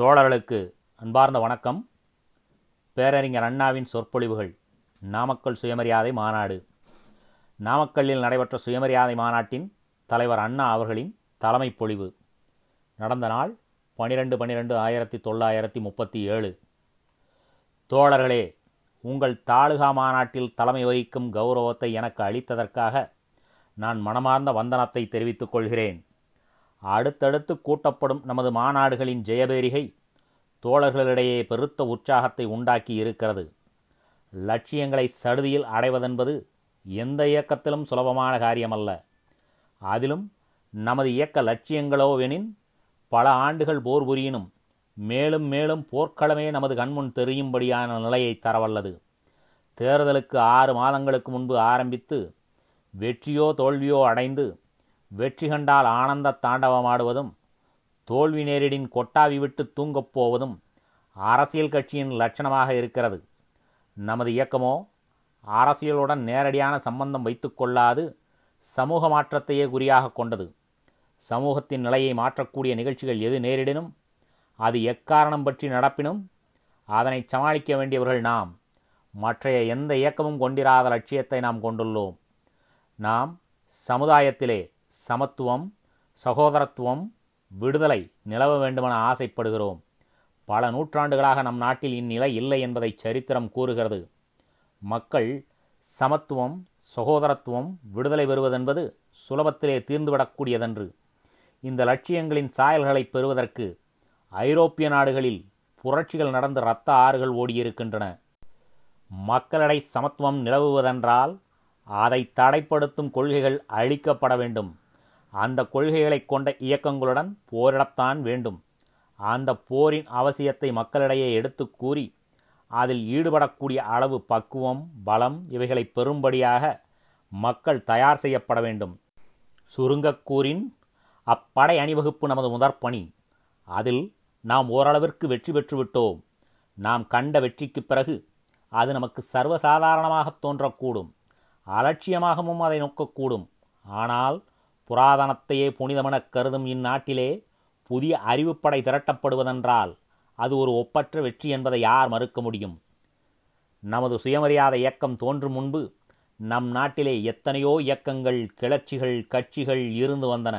தோழர்களுக்கு அன்பார்ந்த வணக்கம். பேரறிஞர் அண்ணாவின் சொற்பொழிவுகள் நாமக்கல் சுயமரியாதை மாநாடு. நாமக்கல்லில் நடைபெற்ற சுயமரியாதை மாநாட்டின் தலைவர் அண்ணா அவர்களின் தலைமை பொழிவு. நடந்த நாள் பனிரெண்டு பனிரெண்டு ஆயிரத்தி தொள்ளாயிரத்தி முப்பத்தி ஏழு. தோழர்களே உங்கள் தாலுகா மாநாட்டில் தலைமை வகிக்கும் கௌரவத்தை எனக்கு அளித்ததற்காக நான் மனமார்ந்த வந்தனத்தை தெரிவித்துக் கொள்கிறேன். அடுத்தடுத்து கூட்டப்படும் நமது மாநாடுகளின் ஜெயபேரிகை தோழர்களிடையே பெருத்த உற்சாகத்தை உண்டாக்கி இருக்கிறது. லட்சியங்களை சடுதியில் அடைவதென்பது எந்த இயக்கத்திலும் சுலபமான காரியமல்ல. அதிலும் நமது இயக்க லட்சியங்களோவெனின் பல ஆண்டுகள் போர் புரியினும் மேலும் மேலும் போர்க்களமே நமது கண்முன் தெரியும்படியான நிலையை தரவல்லது. தேர்தலுக்கு ஆறு மாதங்களுக்கு முன்பு ஆரம்பித்து வெற்றியோ தோல்வியோ அடைந்து வெற்றி கண்டால் ஆனந்த தாண்டவமாடுவதும் தோல்வி நேரிடின் கொட்டாவி விட்டு தூங்கப் போவதும் அரசியல் கட்சியின் லட்சணமாக இருக்கிறது. நமது இயக்கமோ அரசியலுடன் நேரடியான சம்பந்தம் வைத்துக்கொள்ளாது சமூக மாற்றத்தையே குறியாக கொண்டது. சமூகத்தின் நிலையை மாற்றக்கூடிய நிகழ்ச்சிகள் எது நேரிடினும் அது எக்காரணம் பற்றி நடப்பினும் அதனை சமாளிக்க வேண்டியவர்கள் நாம். மற்றைய எந்த இயக்கமும் கொண்டிராத லட்சியத்தை நாம் கொண்டுள்ளோம். நாம் சமுதாயத்திலே சமத்துவம் சகோதரத்துவம் விடுதலை நிலவ வேண்டுமென ஆசைப்படுகிறோம். பல நூற்றாண்டுகளாக நம் நாட்டில் இந்நிலை இல்லை என்பதை சரித்திரம் கூறுகிறது. மக்கள் சமத்துவம் சகோதரத்துவம் விடுதலை பெறுவதென்பது சுலபத்திலே தீர்ந்துவிடக்கூடியதன்று. இந்த லட்சியங்களின் சாயல்களை பெறுவதற்கு ஐரோப்பிய நாடுகளில் புரட்சிகள் நடந்து இரத்த ஆறுகள் ஓடியிருக்கின்றன. மக்களிடை சமத்துவம் நிலவுவதென்றால் அதை தடைப்படுத்தும் கொள்கைகள் அழிக்கப்பட வேண்டும். அந்த கொள்கைகளை கொண்ட இயக்கங்களுடன் போரிடத்தான் வேண்டும். அந்த போரின் அவசியத்தை மக்களிடையே எடுத்து கூறி அதில் ஈடுபடக்கூடிய அளவு பக்குவம் பலம் இவைகளை பெறும்படியாக மக்கள் தயார் செய்யப்பட வேண்டும். சுருங்கக்கூறின் அப்படை அணிவகுப்பு நமது முதற்பணி. அதில் நாம் ஓரளவிற்கு வெற்றி பெற்றுவிட்டோம். நாம் கண்ட வெற்றிக்கு பிறகு அது நமக்கு சர்வசாதாரணமாக தோன்றக்கூடும். அலட்சியமாகவும் அதை நோக்கக்கூடும். ஆனால் புராதனத்தையே புனிதமெனக் கருதும் இந்நாட்டிலே புதிய அறிவுப்படை திரட்டப்படுவதென்றால் அது ஒரு ஒப்பற்ற வெற்றி என்பதை யார் மறுக்க முடியும்? நமது சுயமரியாதை இயக்கம் தோன்றும் முன்பு நம் நாட்டிலே எத்தனையோ இயக்கங்கள் கிளர்ச்சிகள் கட்சிகள் இருந்து வந்தன.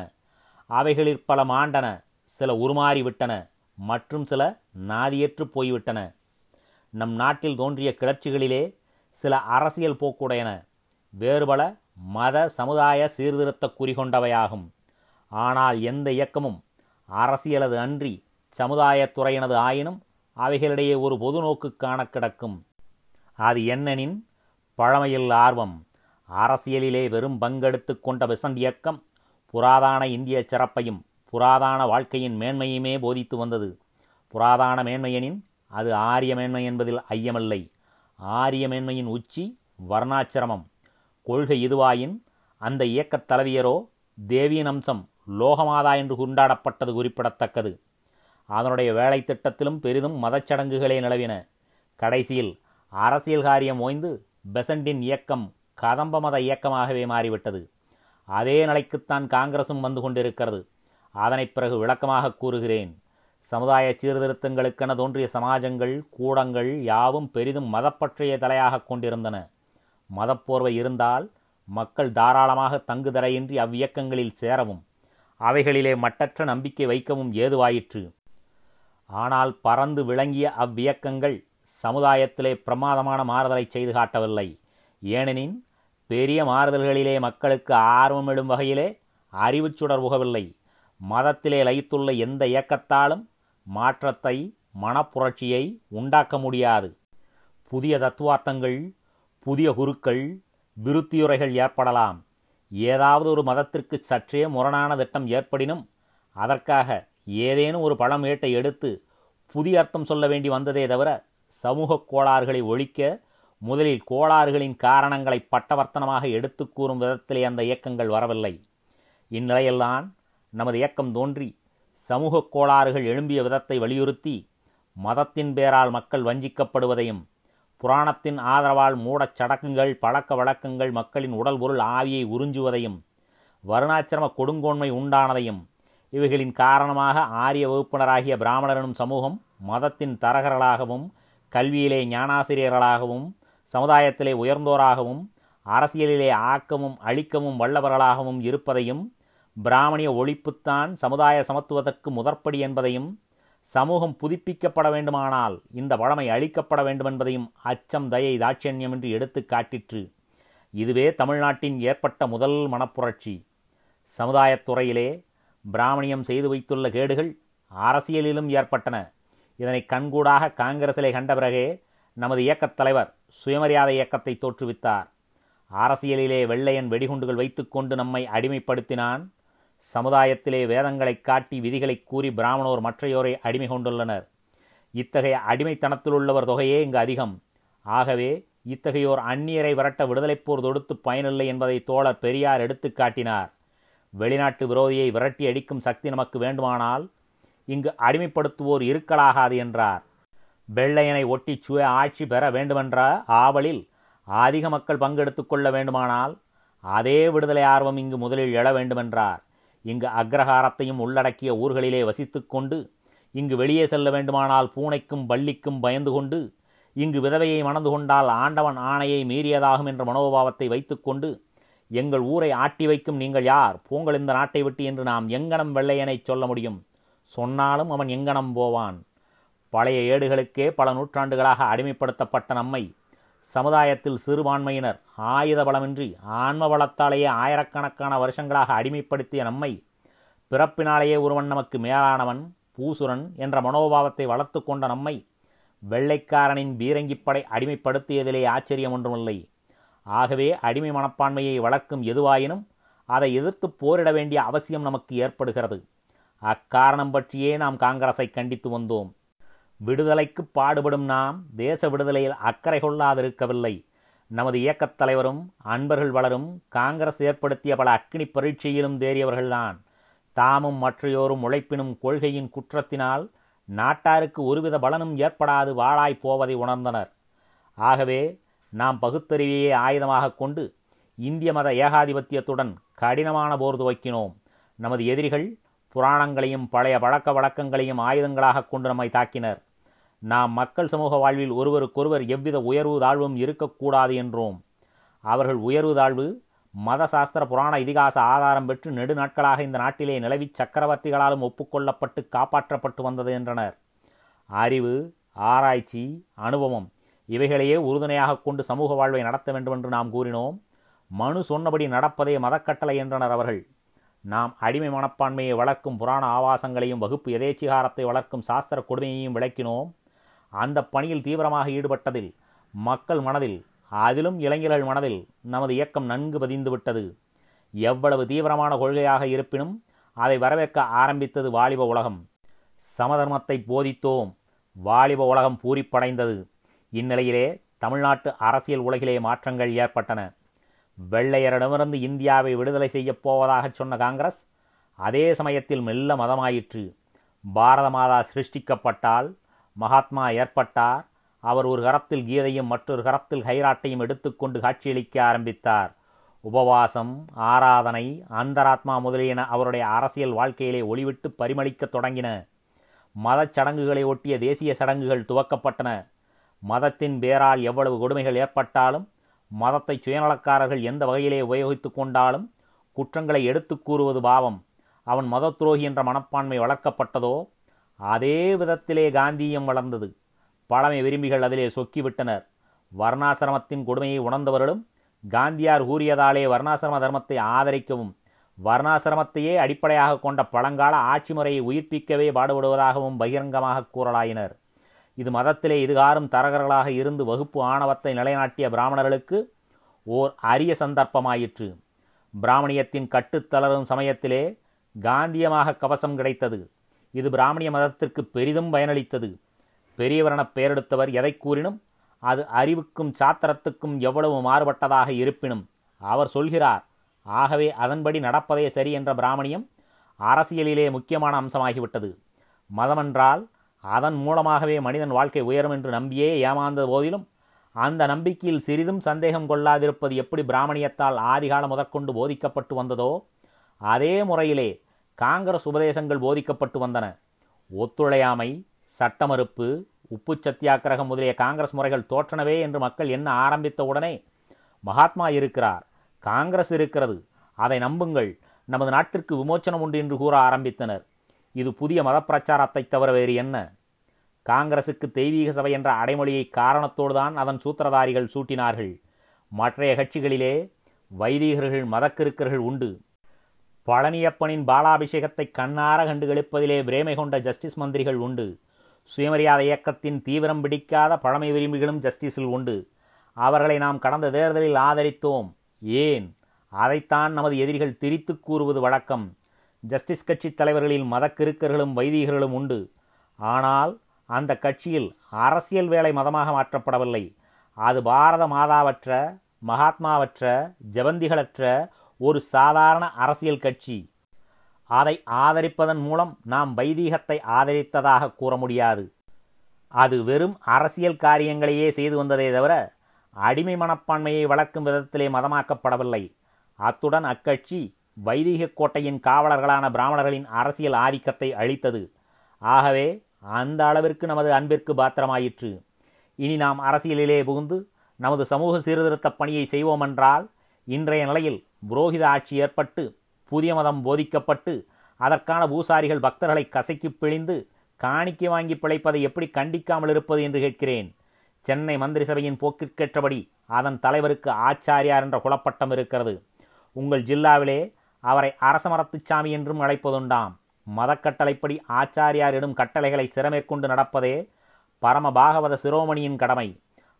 அவைகளில் பல மாண்டன சில உருமாறிவிட்டன மற்றும் சில நாதியற்று போய்விட்டன. நம் நாட்டில் தோன்றிய கிளர்ச்சிகளிலே சில அரசியல் போக்குடையன வேறுபல மத சமுதாய சீர்திருத்த குறிகொண்டவையாகும் ஆனால் எந்த இயக்கமும் அரசியலது அன்றி சமுதாயத்துறையினது ஆயினும் அவைகளிடையே ஒரு பொது நோக்கு காண கிடக்கும். அது என்னெனின்? பழமையில் ஆர்வம். அரசியலிலே வெறும் பங்கெடுத்து கொண்ட பெசன்ட் இயக்கம் புராதான இந்திய சிறப்பையும் புராதான வாழ்க்கையின் மேன்மையுமே போதித்து வந்தது. புராதான மேன்மையெனின் அது ஆரிய மேன்மை என்பதில் ஐயமில்லை. ஆரிய மேன்மையின் உச்சி வர்ணாச்சிரமம். கொள்கை இதுவாயின் அந்த இயக்கத் தலைவியரோ தேவியின் அம்சம் லோகமாதா என்று கொண்டாடப்பட்டது குறிப்பிடத்தக்கது. அதனுடைய வேலை திட்டத்திலும் பெரிதும் மதச்சடங்குகளே நிலவின. கடைசியில் அரசியல் காரியம் ஓய்ந்து பெசண்டின் இயக்கம் கதம்ப மத இயக்கமாகவே மாறிவிட்டது. அதே நிலைக்குத்தான் காங்கிரசும் வந்து கொண்டிருக்கிறது. அதனைப் பிறகு விளக்கமாக கூறுகிறேன். சமுதாய சீர்திருத்தங்களுக்கென தோன்றிய சமாஜங்கள் கூடங்கள் யாவும் பெரிதும் மதப்பற்றிய தலையாக கொண்டிருந்தன. மதப்போர்வை இருந்தால் மக்கள் தாராளமாக தங்குதரையின்றி அவ்வியக்கங்களில் சேரவும் அவைகளிலே மட்டற்ற நம்பிக்கை வைக்கவும் ஏதுவாயிற்று. ஆனால் பறந்து விளங்கிய அவ்வியக்கங்கள் சமுதாயத்திலே பிரமாதமான மாறுதலை செய்து காட்டவில்லை. ஏனெனின் பெரிய மாறுதல்களிலே மக்களுக்கு ஆர்வமிடும் வகையிலே அறிவுச் சுடர் உகவில்லை மதத்திலே லயித்துள்ள எந்த இயக்கத்தாலும் மாற்றத்தை மனப்புரட்சியை உண்டாக்க முடியாது. புதிய தத்துவார்த்தங்கள் புதிய குருக்கள் விருத்தியுரைகள் ஏற்படலாம். ஏதாவது ஒரு மதத்திற்கு சற்றே முரணான திட்டம் ஏற்படினும் அதற்காக ஏதேனும் ஒரு பழமேட்டை எடுத்து புதிய அர்த்தம் சொல்ல வேண்டி வந்ததே தவிர சமூக கோளாறுகளை ஒழிக்க முதலில் கோளாறுகளின் காரணங்களை பட்டவர்த்தனமாக எடுத்து கூறும் விதத்திலே அந்த இயக்கங்கள் வரவில்லை. இந்நிலையில்தான் நமது இயக்கம் தோன்றி சமூக கோளாறுகள் எழும்பிய விதத்தை வலியுறுத்தி மதத்தின் பேரால் மக்கள் வஞ்சிக்கப்படுவதையும் புராணத்தின் ஆதரவால் மூடச் சடக்குங்கள் பழக்க வழக்கங்கள் மக்களின் உடல் பொருள் ஆவியை உறிஞ்சுவதையும் வருணாச்சிரம கொடுங்கோன்மை உண்டானதையும் இவைகளின் காரணமாக ஆரிய வகுப்பினராகிய பிராமணரனும் சமூகம் மதத்தின் தரகர்களாகவும் கல்வியிலே ஞானாசிரியர்களாகவும் சமுதாயத்திலே உயர்ந்தோராகவும் அரசியலிலே ஆக்கமும் அழிக்கவும் வல்லவர்களாகவும் இருப்பதையும் பிராமணிய ஒழிப்புத்தான் சமுதாய சமத்துவதற்கு முதற்படி என்பதையும் சமூகம் புதுப்பிக்கப்பட வேண்டுமானால் இந்த வளமை அழிக்கப்பட வேண்டுமென்பதையும் அச்சம் தயை தாட்சண்யம் என்று எடுத்து காட்டிற்று. இதுவே தமிழ்நாட்டின் ஏற்பட்ட முதல் மனப்புரட்சி. சமுதாயத்துறையிலே பிராமணியம் செய்து வைத்துள்ள கேடுகள் அரசியலிலும் ஏற்பட்டன. இதனை கண்கூடாக காங்கிரசிலே கண்ட பிறகே நமது இயக்கத் தலைவர் சுயமரியாதை இயக்கத்தை தோற்றுவித்தார். அரசியலிலே வெள்ளையன் வெடிகுண்டுகள் வைத்துக்கொண்டு நம்மை அடிமைப்படுத்தினான் சமுதாயத்திலே வேதங்களைக் காட்டி விதிகளைக் கூறி பிராமணோர் மற்றையோரை அடிமை கொண்டுள்ளனர். இத்தகைய அடிமைத்தனத்திலுள்ளவர் தொகையே இங்கு அதிகம். ஆகவே இத்தகையோர் அந்நியரை விரட்ட விடுதலைப் போர் தொடுத்து பயனில்லை என்பதை தோழர் பெரியார் எடுத்துக் காட்டினார். வெளிநாட்டு விரோதியை விரட்டி அடிக்கும் சக்தி நமக்கு வேண்டுமானால் இங்கு அடிமைப்படுத்துவோர் இருக்கலாகாது என்றார். வெள்ளையனை ஒட்டி சுய ஆட்சி பெற வேண்டுமென்ற ஆவலில் அதிக மக்கள் பங்கெடுத்துக் கொள்ள வேண்டுமானால் அதே விடுதலை ஆர்வம் இங்கு முதலில் எழ வேண்டுமென்றார். இங்கு அக்ரஹாரத்தையும் உள்ளடக்கிய ஊர்களிலே வசித்துக்கொண்டு இங்கு வெளியே செல்ல வேண்டுமானால் பூனைக்கும் பள்ளிக்கும் பயந்து கொண்டு இங்கு விதவையை மணந்து கொண்டால் ஆண்டவன் ஆணையை மீறியதாகும் என்ற மனோபாவத்தை வைத்துக்கொண்டு எங்கள் ஊரை ஆட்டி வைக்கும் நீங்கள் யார்? பூங்கள் இந்த நாட்டை விட்டு என்று நாம் எங்கனம் வெள்ளையனைச் சொல்ல முடியும்? சொன்னாலும் அவன் எங்கனம் போவான்? பழைய ஏடுகளுக்கே பல நூற்றாண்டுகளாக அடிமைப்படுத்தப்பட்ட நம்மை சமுதாயத்தில் சிறுபான்மையினர் ஆயுத பலமின்றி ஆன்ம பலத்தாலேயே ஆயிரக்கணக்கான வருஷங்களாக அடிமைப்படுத்திய நம்மை பிறப்பினாலேயே ஒருவன் நமக்கு மேலானவன் பூசுரன் என்ற மனோபாவத்தை வளர்த்து கொண்ட நம்மை வெள்ளைக்காரனின் பீரங்கிப்படை அடிமைப்படுத்தியதிலே ஆச்சரியம் ஒன்றுமில்லை. ஆகவே அடிமை மனப்பான்மையை வளர்க்கும் எதுவாயினும் அதை எதிர்த்து போரிட வேண்டிய அவசியம் நமக்கு ஏற்படுகிறது. அக்காரணம் பற்றியே நாம் காங்கிரஸை கண்டித்து வந்தோம். விடுதலைக்கு பாடுபடும் நாம் தேச விடுதலையில் அக்கறை கொள்ளாதிருக்கவில்லை. நமது இயக்கத் தலைவரும் அன்பர்கள் வளரும் காங்கிரஸ் ஏற்படுத்திய பல அக்னி பரீட்சையிலும் தேறியவர்கள்தான். தாமும் மற்றையோரும் உழைப்பினும் கொள்கையின் குற்றத்தினால் நாட்டாருக்கு ஒருவித பலனும் ஏற்படாது வாழாய் போவதை உணர்ந்தனர். ஆகவே நாம் பகுத்தறிவையே ஆயுதமாக கொண்டு இந்திய மத ஏகாதிபத்தியத்துடன் கடினமான போர் துவக்கினோம். நமது எதிரிகள் புராணங்களையும் பழைய பழக்க வழக்கங்களையும் ஆயுதங்களாக கொண்டு நம்மை தாக்கினர். நாம் மக்கள் சமூக வாழ்வில் ஒருவருக்கொருவர் எவ்வித உயர்வு தாழ்வும் இருக்கக்கூடாது என்றோம். அவர்கள் உயர்வு தாழ்வு மத சாஸ்திர புராண இதிகாச ஆதாரம் பெற்று நெடுநாட்களாக இந்த நாட்டிலே நிலவி சக்கரவர்த்திகளாலும் ஒப்புக்கொள்ளப்பட்டு காப்பாற்றப்பட்டு வந்தது என்றனர். அறிவு ஆராய்ச்சி அனுபவம் இவைகளையே உறுதுணையாக கொண்டு சமூக வாழ்வை நடத்த வேண்டும் என்று நாம் கூறினோம். மனு சொன்னபடி நடப்பதே மதக்கட்டளை என்றனர் அவர்கள். நாம் அடிமை மனப்பான்மையை வளர்க்கும் புராண ஆவாசங்களையும் வகுப்பு எதேச்சிகாரத்தை வளர்க்கும் சாஸ்திர கொடுமையையும் விளக்கினோம். அந்த பணியில் தீவிரமாக ஈடுபட்டதில் மக்கள் மனதில் அதிலும் இளைஞர்கள் மனதில் நமது இயக்கம் நன்கு பதிந்துவிட்டது எவ்வளவு தீவிரமான கொள்கையாக இருப்பினும் அதை வரவேற்க ஆரம்பித்தது வாலிப உலகம். சமதர்மத்தை போதித்தோம். வாலிப உலகம் பூரிப்படைந்தது. இந்நிலையிலே தமிழ்நாட்டு அரசியல் உலகிலே மாற்றங்கள் ஏற்பட்டன. வெள்ளையரிடமிருந்து இந்தியாவை விடுதலை செய்யப் போவதாகச் சொன்ன காங்கிரஸ் அதே சமயத்தில் மெல்ல மதமாயிற்று. பாரத மாதா சிருஷ்டிக்கப்பட்டால் மகாத்மா ஏற்பட்டார் அவர் ஒரு கரத்தில் கீதையும் மற்றொரு கரத்தில் ஹைராட்டையும் எடுத்துக்கொண்டு காட்சியளிக்க ஆரம்பித்தார். உபவாசம் ஆராதனை அந்தராத்மா முதலியன அவருடைய அரசியல் வாழ்க்கையிலே ஒளிவிட்டு பரிமளிக்கத் தொடங்கின. மதச் சடங்குகளை ஒட்டிய தேசிய சடங்குகள் துவக்கப்பட்டன. மதத்தின் பேரால் எவ்வளவு கொடுமைகள் ஏற்பட்டாலும் மதத்தை சுயநலக்காரர்கள் எந்த வகையிலே உபயோகித்து கொண்டாலும் குற்றங்களை எடுத்துக் கூறுவது பாவம். அவன் மத துரோகி என்ற மனப்பான்மை வளர்க்கப்பட்டதோ அதே விதத்திலே காந்தியம் வளர்ந்தது. பழமை விரும்பிகள் அதிலே சொக்கிவிட்டனர். வர்ணாசிரமத்தின் கொடுமையை உணர்ந்தவர்களும் காந்தியார் கூறியதாலே வர்ணாசிரம தர்மத்தை ஆதரிக்கவும் வர்ணாசிரமத்தையே அடிப்படையாக கொண்ட பழங்கால ஆட்சி முறையை உயிர்ப்பிக்கவே பாடுபடுவதாகவும் பகிரங்கமாக கூறலாயினர். இது மதத்திலே இதுகாரும் தரகர்களாக இருந்து வகுப்பு ஆணவத்தை நிலைநாட்டிய பிராமணர்களுக்கு ஓர் அரிய சந்தர்ப்பமாயிற்று. பிராமணியத்தின் கட்டுத்தளரும் சமயத்திலே காந்தியமாக கவசம் கிடைத்தது. இது பிராமணிய மதத்திற்கு பெரிதும் பயனளித்தது. பெரியவரெனப் பெயரெடுத்தவர் எதை கூறினும் அது அறிவுக்கும் சாத்திரத்துக்கும் எவ்வளவு மாறுபட்டதாக இருப்பினும் அவர் சொல்கிறார் ஆகவே அதன்படி நடப்பதே சரி என்ற பிராமணியம் அரசியலிலே முக்கியமான அம்சமாகிவிட்டது. மதமென்றால் அதன் மூலமாகவே மனிதன் வாழ்க்கை உயரும் என்று நம்பியே ஏமாந்த போதிலும் அந்த நம்பிக்கையில் சிறிதும் சந்தேகம் கொள்ளாதிருப்பது எப்படி பிராமணியத்தால் ஆதிகாலம் முதற்கொண்டு போதிக்கப்பட்டு வந்ததோ அதே முறையிலே காங்கிரஸ் உபதேசங்கள் போதிக்கப்பட்டு வந்தன. ஒத்துழையாமை சட்டமறுப்பு உப்பு சத்தியாகிரகம் முதலிய காங்கிரஸ் முறைகள் தோற்றனவே என்று மக்கள் என்ன ஆரம்பித்த உடனே மகாத்மா இருக்கிறார் காங்கிரஸ் இருக்கிறது அதை நம்புங்கள் நமது நாட்டிற்கு விமோச்சனம் உண்டு என்று கூற ஆரம்பித்தனர். இது புதிய மத பிரச்சாரத்தை தவிர வேறு என்ன? காங்கிரசுக்கு தெய்வீக சபை என்ற அடைமொழியை காரணத்தோடு தான் அதன் சூத்திரதாரிகள் சூட்டினார்கள். மற்றைய கட்சிகளிலே வைதிகர்கள் மதக்கிருக்கர்கள் உண்டு. பழனியப்பனின் பாலாபிஷேகத்தை கண்ணார கண்டு கழிப்பதிலே பிரேமை கொண்ட ஜஸ்டிஸ் மந்திரிகள் உண்டு. சுயமரியாதை இயக்கத்தின் தீவிரம் பிடிக்காத பழமை விரும்பிகளும் ஜஸ்டிஸில் உண்டு. அவர்களை நாம் கடந்த தேர்தலில் ஆதரித்தோம். ஏன்? அதைத்தான் நமது எதிரிகள் திரித்துக் கூறுவது வழக்கம். ஜஸ்டிஸ் கட்சி தலைவர்களில் மதக்கிருக்கர்களும் வைதிகர்களும் உண்டு. ஆனால் அந்த கட்சியில் அரசியல் வேலை மதமாக மாற்றப்படவில்லை. அது பாரத மாதாவற்ற மகாத்மாவற்ற ஜபந்திகளற்ற ஒரு சாதாரண அரசியல் கட்சி. அதை ஆதரிப்பதன் மூலம் நாம் வைதீகத்தை ஆதரித்ததாக கூற முடியாது. அது வெறும் அரசியல் காரியங்களையே செய்து வந்ததே தவிர அடிமை மனப்பான்மையை வளர்க்கும் விதத்திலே மதமாக்கப்படவில்லை. அத்துடன் அக்கட்சி வைதிக கோட்டையின் காவலர்களான பிராமணர்களின் அரசியல் ஆதிக்கத்தை அளித்தது ஆகவே அந்த அளவிற்கு நமது அன்பிற்கு பாத்திரமாயிற்று. இனி நாம் அரசியலிலே புகுந்து நமது சமூக சீர்திருத்த பணியை செய்வோமென்றால் இன்றைய நிலையில் புரோகித ஆட்சி ஏற்பட்டு புதிய மதம் போதிக்கப்பட்டு அதற்கான பூசாரிகள் பக்தர்களை கசக்கி பிழிந்து காணிக்கை வாங்கி பிழைப்பதை எப்படி கண்டிக்காமல் இருப்பது என்று கேட்கிறேன். சென்னை மந்திரி சபையின் போக்கிற்கேற்றபடி அதன் தலைவருக்கு ஆச்சாரியார் என்ற குலப்பட்டம் இருக்கிறது. உங்கள் ஜில்லாவிலே அவரை அரசமரத்துச்சாமி என்றும் அழைப்பதுண்டாம். மதக்கட்டளைப்படி ஆச்சாரியாரிடம் கட்டளைகளை சிறமேற்கொண்டு நடப்பதே பரம பாகவத சிரோமணியின் கடமை.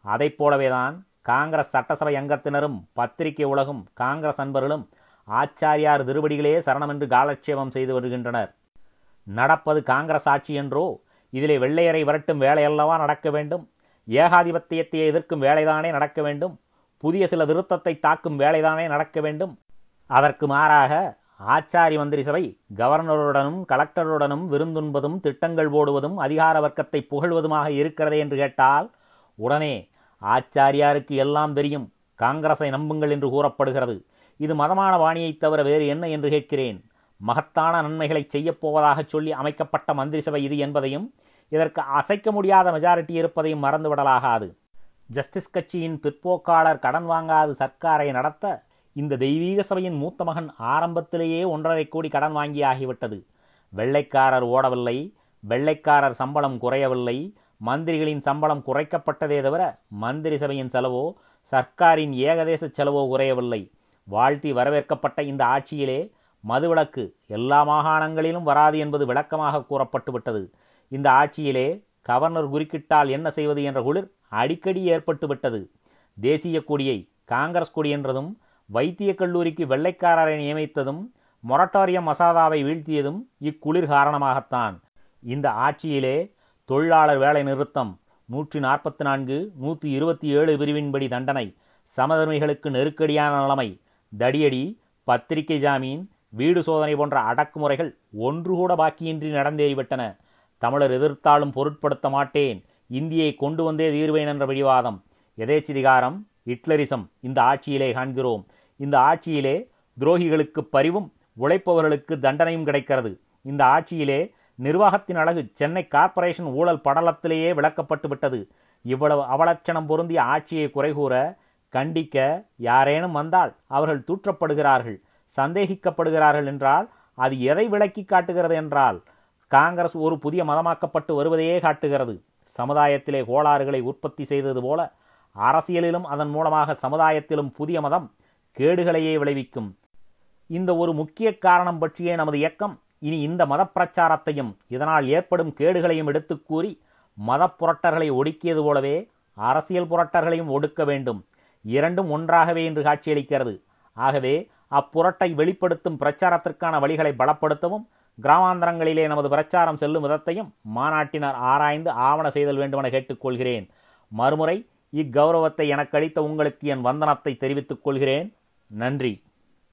அதைப் போலவேதான் காங்கிரஸ் சட்டசபை அங்கத்தினரும் பத்திரிகை உலகும் காங்கிரஸ் அன்பர்களும் ஆச்சாரியார் திருவடிகளே சரணமென்று காலட்சேபம் செய்து வருகின்றனர். நடப்பது காங்கிரஸ் ஆட்சி என்றோ இதிலே வெள்ளையரை விரட்டும் வேலையல்லவா நடக்க வேண்டும்? ஏகாதிபத்தியத்தை எதிர்க்கும் வேலைதானே நடக்க வேண்டும்? புதிய சில திருத்தத்தை தாக்கும் வேலைதானே நடக்க வேண்டும்? அதற்கு மாறாக ஆச்சாரி மந்திரி சபை கவர்னருடனும் கலெக்டருடனும் விருந்துண்பதும் திட்டங்கள் போடுவதும் அதிகார வர்க்கத்தை புகழ்வதுமாக இருக்கிறதே என்று கேட்டால் உடனே ஆச்சாரியாருக்கு எல்லாம் தெரியும். காங்கிரஸை நம்புங்கள் என்று கூறப்படுகிறது. இது மதமான வாணியைத் தவிர வேறு என்ன என்று கேட்கிறேன்? மகத்தான நன்மைகளை செய்யப்போவதாக சொல்லி அமைக்கப்பட்ட மந்திரி சபை இது என்பதையும் இதற்கு அசைக்க முடியாத மெஜாரிட்டி இருப்பதையும் மறந்துவிடலாகாது. ஜஸ்டிஸ் கட்சியின் பிற்போக்காளர் கடன் வாங்காது சர்க்காரை நடத்த இந்த தெய்வீக சபையின் மூத்த மகன் ஆரம்பத்திலேயே ஒன்றரை கோடி கடன் வாங்கியாகிவிட்டது வெள்ளைக்காரர் ஓடவில்லை வெள்ளைக்காரர் சம்பளம் குறையவில்லை மந்திரிகளின் சம்பளம் குறைக்கப்பட்டதே தவிர மந்திரி சபையின் செலவோ சர்க்காரின் ஏகதேச செலவோ குறையவில்லை. வாழ்த்தி வரவேற்கப்பட்ட இந்த ஆட்சியிலே மதுவிலக்கு எல்லா மாகாணங்களிலும் வராது என்பது விளக்கமாக கூறப்பட்டுவிட்டது. இந்த ஆட்சியிலே கவர்னர் குறுக்கிட்டால் என்ன செய்வது என்ற குளிர் அடிக்கடி ஏற்பட்டுவிட்டது. தேசிய கொடியை காங்கிரஸ் கொடி என்றதும் வைத்திய கல்லூரிக்கு வெள்ளைக்காரரை நியமித்ததும் மொரட்டோரியம் மசாதாவை வீழ்த்தியதும் இக்குளிர் காரணமாகத்தான். இந்த ஆட்சியிலே தொழிலாளர் வேலை நிறுத்தம் நூற்றி நாற்பத்தி நான்கு நூற்றி இருபத்தி ஏழு பிரிவின்படி தண்டனை சமதர்மிகளுக்கு நெருக்கடியான நிலைமை தடியடி பத்திரிகை ஜாமீன் வீடு சோதனை போன்ற அடக்குமுறைகள் ஒன்று கூட பாக்கியின்றி நடந்தேறிவிட்டன. தமிழர் எதிர்த்தாலும் பொருட்படுத்த மாட்டேன் இந்தியை கொண்டு வந்தே தீர்வேன் என்ற பிடிவாதம். எதேச்சிதிகாரம் ஹிட்லரிசம் இந்த ஆட்சியிலே காண்கிறோம். இந்த ஆட்சியிலே துரோகிகளுக்கு பரிவும் உழைப்பவர்களுக்கு தண்டனையும் கிடைக்கிறது. இந்த ஆட்சியிலே நிர்வாகத்தின் அழகு சென்னை கார்ப்பரேஷன் ஊழல் படலத்திலேயே விளக்கப்பட்டு விட்டது. இவ்வளவு அவலட்சணம் பொருந்திய ஆட்சியை குறைகூற கண்டிக்க யாரேனும் வந்தால் அவர்கள் தூற்றப்படுகிறார்கள் சந்தேகிக்கப்படுகிறார்கள் என்றால் அது எதை விளக்கி காட்டுகிறது என்றால் காங்கிரஸ் ஒரு புதிய மதமாக்கப்பட்டு வருவதையே காட்டுகிறது. சமுதாயத்திலே கோளாறுகளை உற்பத்தி செய்தது போல அரசியலிலும் அதன் மூலமாக சமுதாயத்திலும் புதிய மதம் கேடுகளையே விளைவிக்கும். இந்த ஒரு முக்கிய காரணம் பற்றியே நமது இயக்கம் இனி இந்த மத பிரச்சாரத்தையும் இதனால் ஏற்படும் கேடுகளையும் எடுத்துக் கூறி மத புரட்டர்களை ஒடுக்கியது போலவே அரசியல் புரட்டர்களையும் ஒடுக்க வேண்டும். இரண்டும் ஒன்றாகவே என்று காட்சியளிக்கிறது. ஆகவே அப்புரட்டை வெளிப்படுத்தும் பிரச்சாரத்திற்கான வழிகளை பலப்படுத்தவும் கிராமாந்தரங்களிலே நமது பிரச்சாரம் செல்லும் விதத்தையும் மாநாட்டினர் ஆராய்ந்து ஆவண செய்தல் வேண்டுமென கேட்டுக்கொள்கிறேன். மறுமுறை இக்கௌரவத்தை எனக்கு அளித்த உங்களுக்கு என் வந்தனத்தை தெரிவித்துக் கொள்கிறேன். நன்றி.